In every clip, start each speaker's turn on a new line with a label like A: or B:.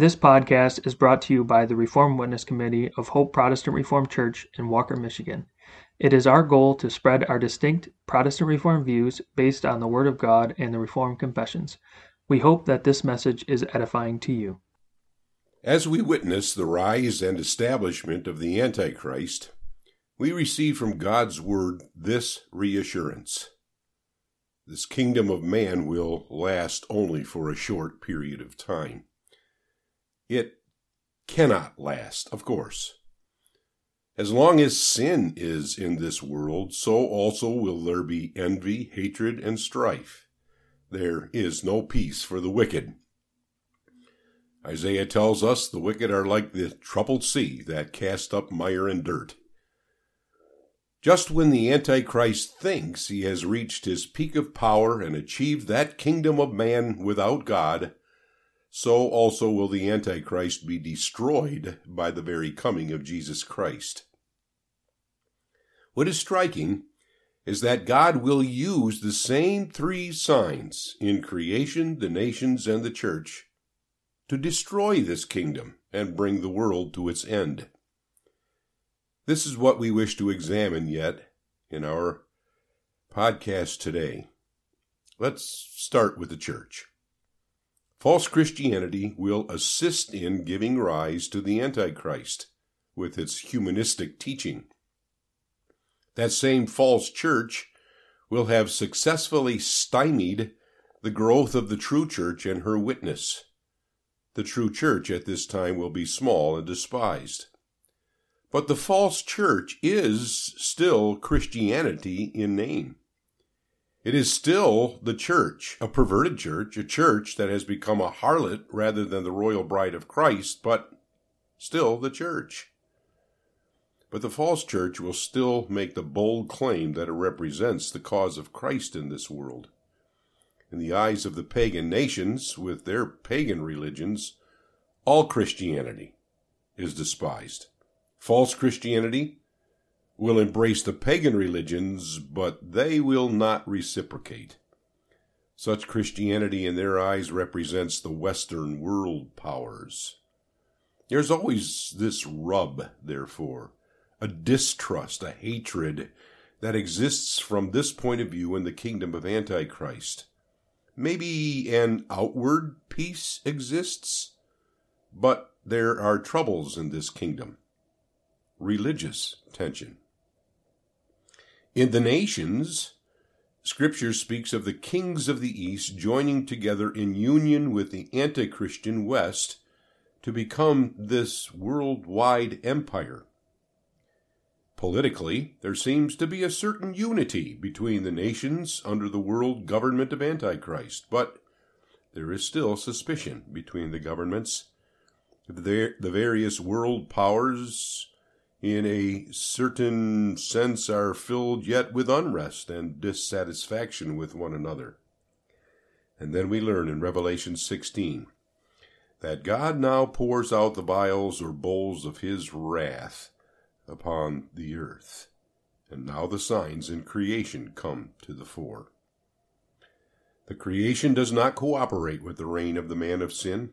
A: This podcast is brought to you by the Reformed Witness Committee of Hope Protestant Reformed Church in Walker, Michigan. It is our goal to spread our distinct Protestant Reformed views based on the Word of God and the Reformed Confessions. We hope that this message is edifying to you.
B: As we witness the rise and establishment of the Antichrist, we receive from God's Word this reassurance. This kingdom of man will last only for a short period of time. It cannot last, of course. As long as sin is in this world, so also will there be envy, hatred, and strife. There is no peace for the wicked. Isaiah tells us the wicked are like the troubled sea that cast up mire and dirt. Just when the Antichrist thinks he has reached his peak of power and achieved that kingdom of man without God, so also will the Antichrist be destroyed by the very coming of Jesus Christ. What is striking is that God will use the same three signs in creation, the nations, and the church to destroy this kingdom and bring the world to its end. This is what we wish to examine yet in our podcast today. Let's start with the church. False Christianity will assist in giving rise to the Antichrist with its humanistic teaching. That same false church will have successfully stymied the growth of the true church and her witness. The true church at this time will be small and despised. But the false church is still Christianity in name. It is still the church, a perverted church, a church that has become a harlot rather than the royal bride of Christ, but still the church. But the false church will still make the bold claim that it represents the cause of Christ in this world. In the eyes of the pagan nations, with their pagan religions, all Christianity is despised. False Christianity will embrace the pagan religions, but they will not reciprocate. Such Christianity in their eyes represents the Western world powers. There's always this rub, therefore, a distrust, a hatred that exists from this point of view in the kingdom of Antichrist. Maybe an outward peace exists, but there are troubles in this kingdom. Religious tension. In the nations, Scripture speaks of the kings of the East joining together in union with the anti Christian West to become this worldwide empire. Politically, there seems to be a certain unity between the nations under the world government of Antichrist, but there is still suspicion between the governments. The various world powers in a certain sense are filled yet with unrest and dissatisfaction with one another. And then we learn in Revelation 16 that God now pours out the vials or bowls of his wrath upon the earth. And now the signs in creation come to the fore. The creation does not cooperate with the reign of the man of sin.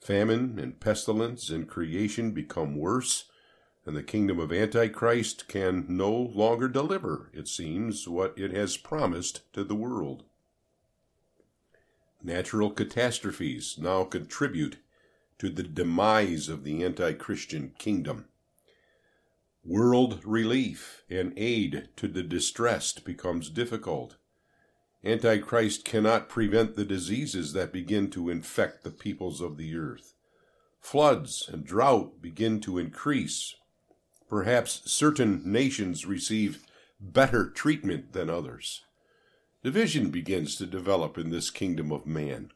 B: Famine and pestilence in creation become worse and the kingdom of Antichrist can no longer deliver, it seems, what it has promised to the world. Natural catastrophes now contribute to the demise of the anti Christian kingdom. World relief and aid to the distressed becomes difficult. Antichrist cannot prevent the diseases that begin to infect the peoples of the earth. Floods and drought begin to increase Perhaps certain nations receive better treatment than others. Division begins to develop in this kingdom of man.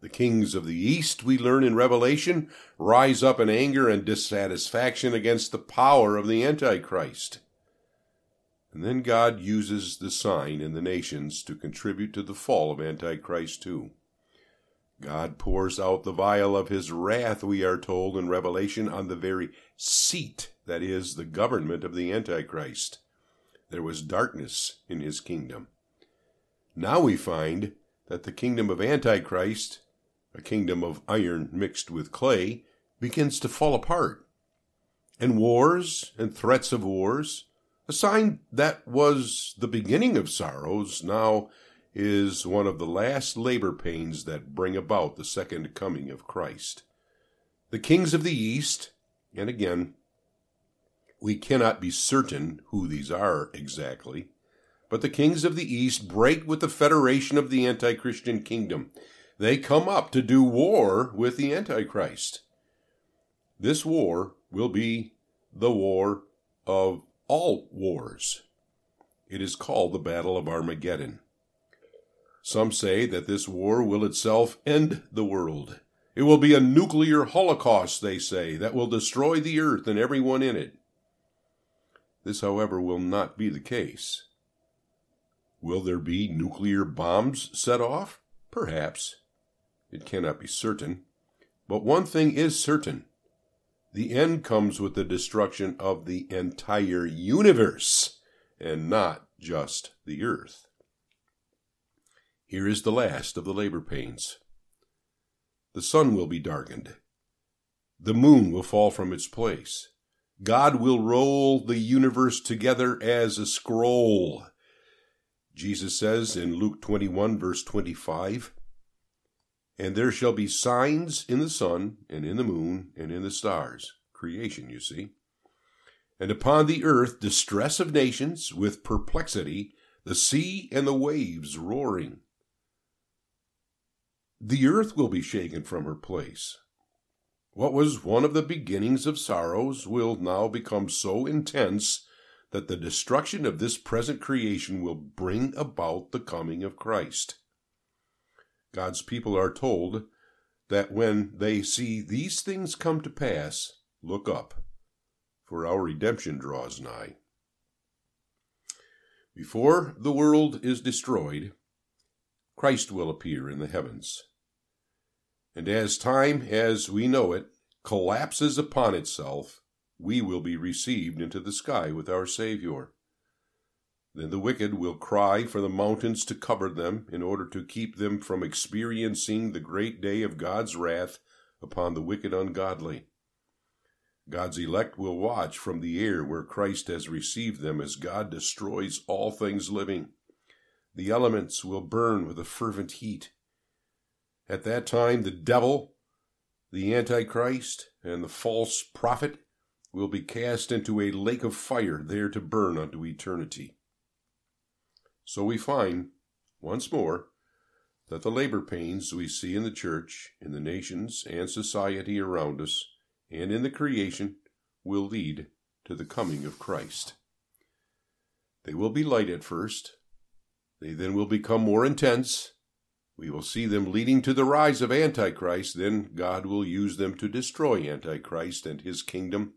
B: The kings of the east, we learn in Revelation, rise up in anger and dissatisfaction against the power of the Antichrist. And then God uses the sign in the nations to contribute to the fall of Antichrist too. God pours out the vial of his wrath, we are told in Revelation, on the very seat, that is, the government of the Antichrist. There was darkness in his kingdom. Now we find that the kingdom of Antichrist a kingdom of iron mixed with clay, begins to fall apart. And wars and threats of wars, a sign that was the beginning of sorrows, now is one of the last labor pains that bring about the second coming of Christ. The kings of the East, and again, we cannot be certain who these are exactly, but the kings of the East break with the federation of the anti Christian kingdom. They come up to do war with the Antichrist. This war will be the war of all wars. It is called the Battle of Armageddon. Some say that this war will itself end the world. It will be a nuclear holocaust, they say, that will destroy the earth and everyone in it. This, however, will not be the case. Will there be nuclear bombs set off? Perhaps. It cannot be certain. But one thing is certain the end comes with the destruction of the entire universe, and not just the earth. Here is the last of the labor pains. The sun will be darkened. The moon will fall from its place. God will roll the universe together as a scroll. Jesus says in Luke 21, verse 25, And there shall be signs in the sun, and in the moon, and in the stars. Creation, you see. And upon the earth distress of nations, with perplexity, the sea and the waves roaring. The earth will be shaken from her place. What was one of the beginnings of sorrows will now become so intense that the destruction of this present creation will bring about the coming of Christ. God's people are told that when they see these things come to pass, look up, for our redemption draws nigh. Before the world is destroyed, Christ will appear in the heavens. And as time, as we know it, collapses upon itself, we will be received into the sky with our Savior. Then the wicked will cry for the mountains to cover them in order to keep them from experiencing the great day of God's wrath upon the wicked ungodly. God's elect will watch from the air where Christ has received them as God destroys all things living. The elements will burn with a fervent heat. At that time, the devil, the Antichrist, and the false prophet will be cast into a lake of fire, there to burn unto eternity. So we find, once more, that the labor pains we see in the church, in the nations and society around us, and in the creation will lead to the coming of Christ. They will be light at first, they then will become more intense, we will see them leading to the rise of Antichrist. Then God will use them to destroy Antichrist and his kingdom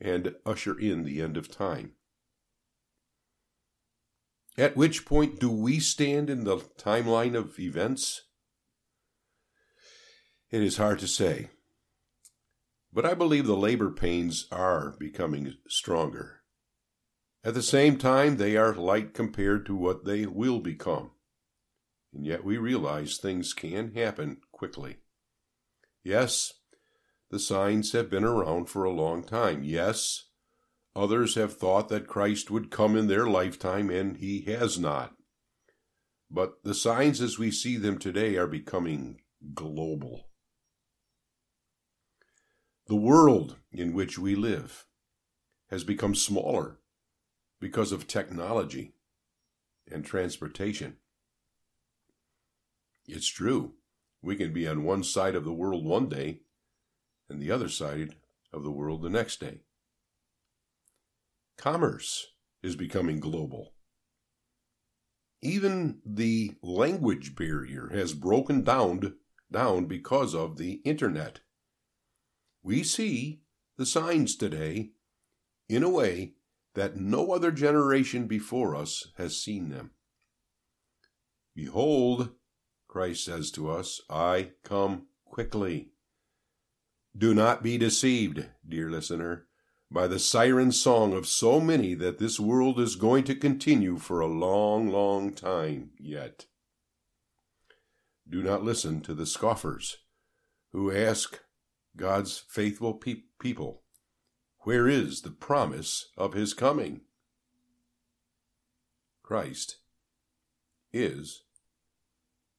B: and usher in the end of time. At which point do we stand in the timeline of events? It is hard to say. But I believe the labor pains are becoming stronger. At the same time, they are light compared to what they will become and yet we realize things can happen quickly. Yes, the signs have been around for a long time. Yes, others have thought that Christ would come in their lifetime, and he has not. But the signs as we see them today are becoming global. The world in which we live has become smaller because of technology and transportation. It's true. We can be on one side of the world one day and the other side of the world the next day. Commerce is becoming global. Even the language barrier has broken down, down because of the internet. We see the signs today in a way that no other generation before us has seen them. Behold, Christ says to us, I come quickly. Do not be deceived, dear listener, by the siren song of so many that this world is going to continue for a long, long time yet. Do not listen to the scoffers who ask God's faithful pe- people, Where is the promise of his coming? Christ is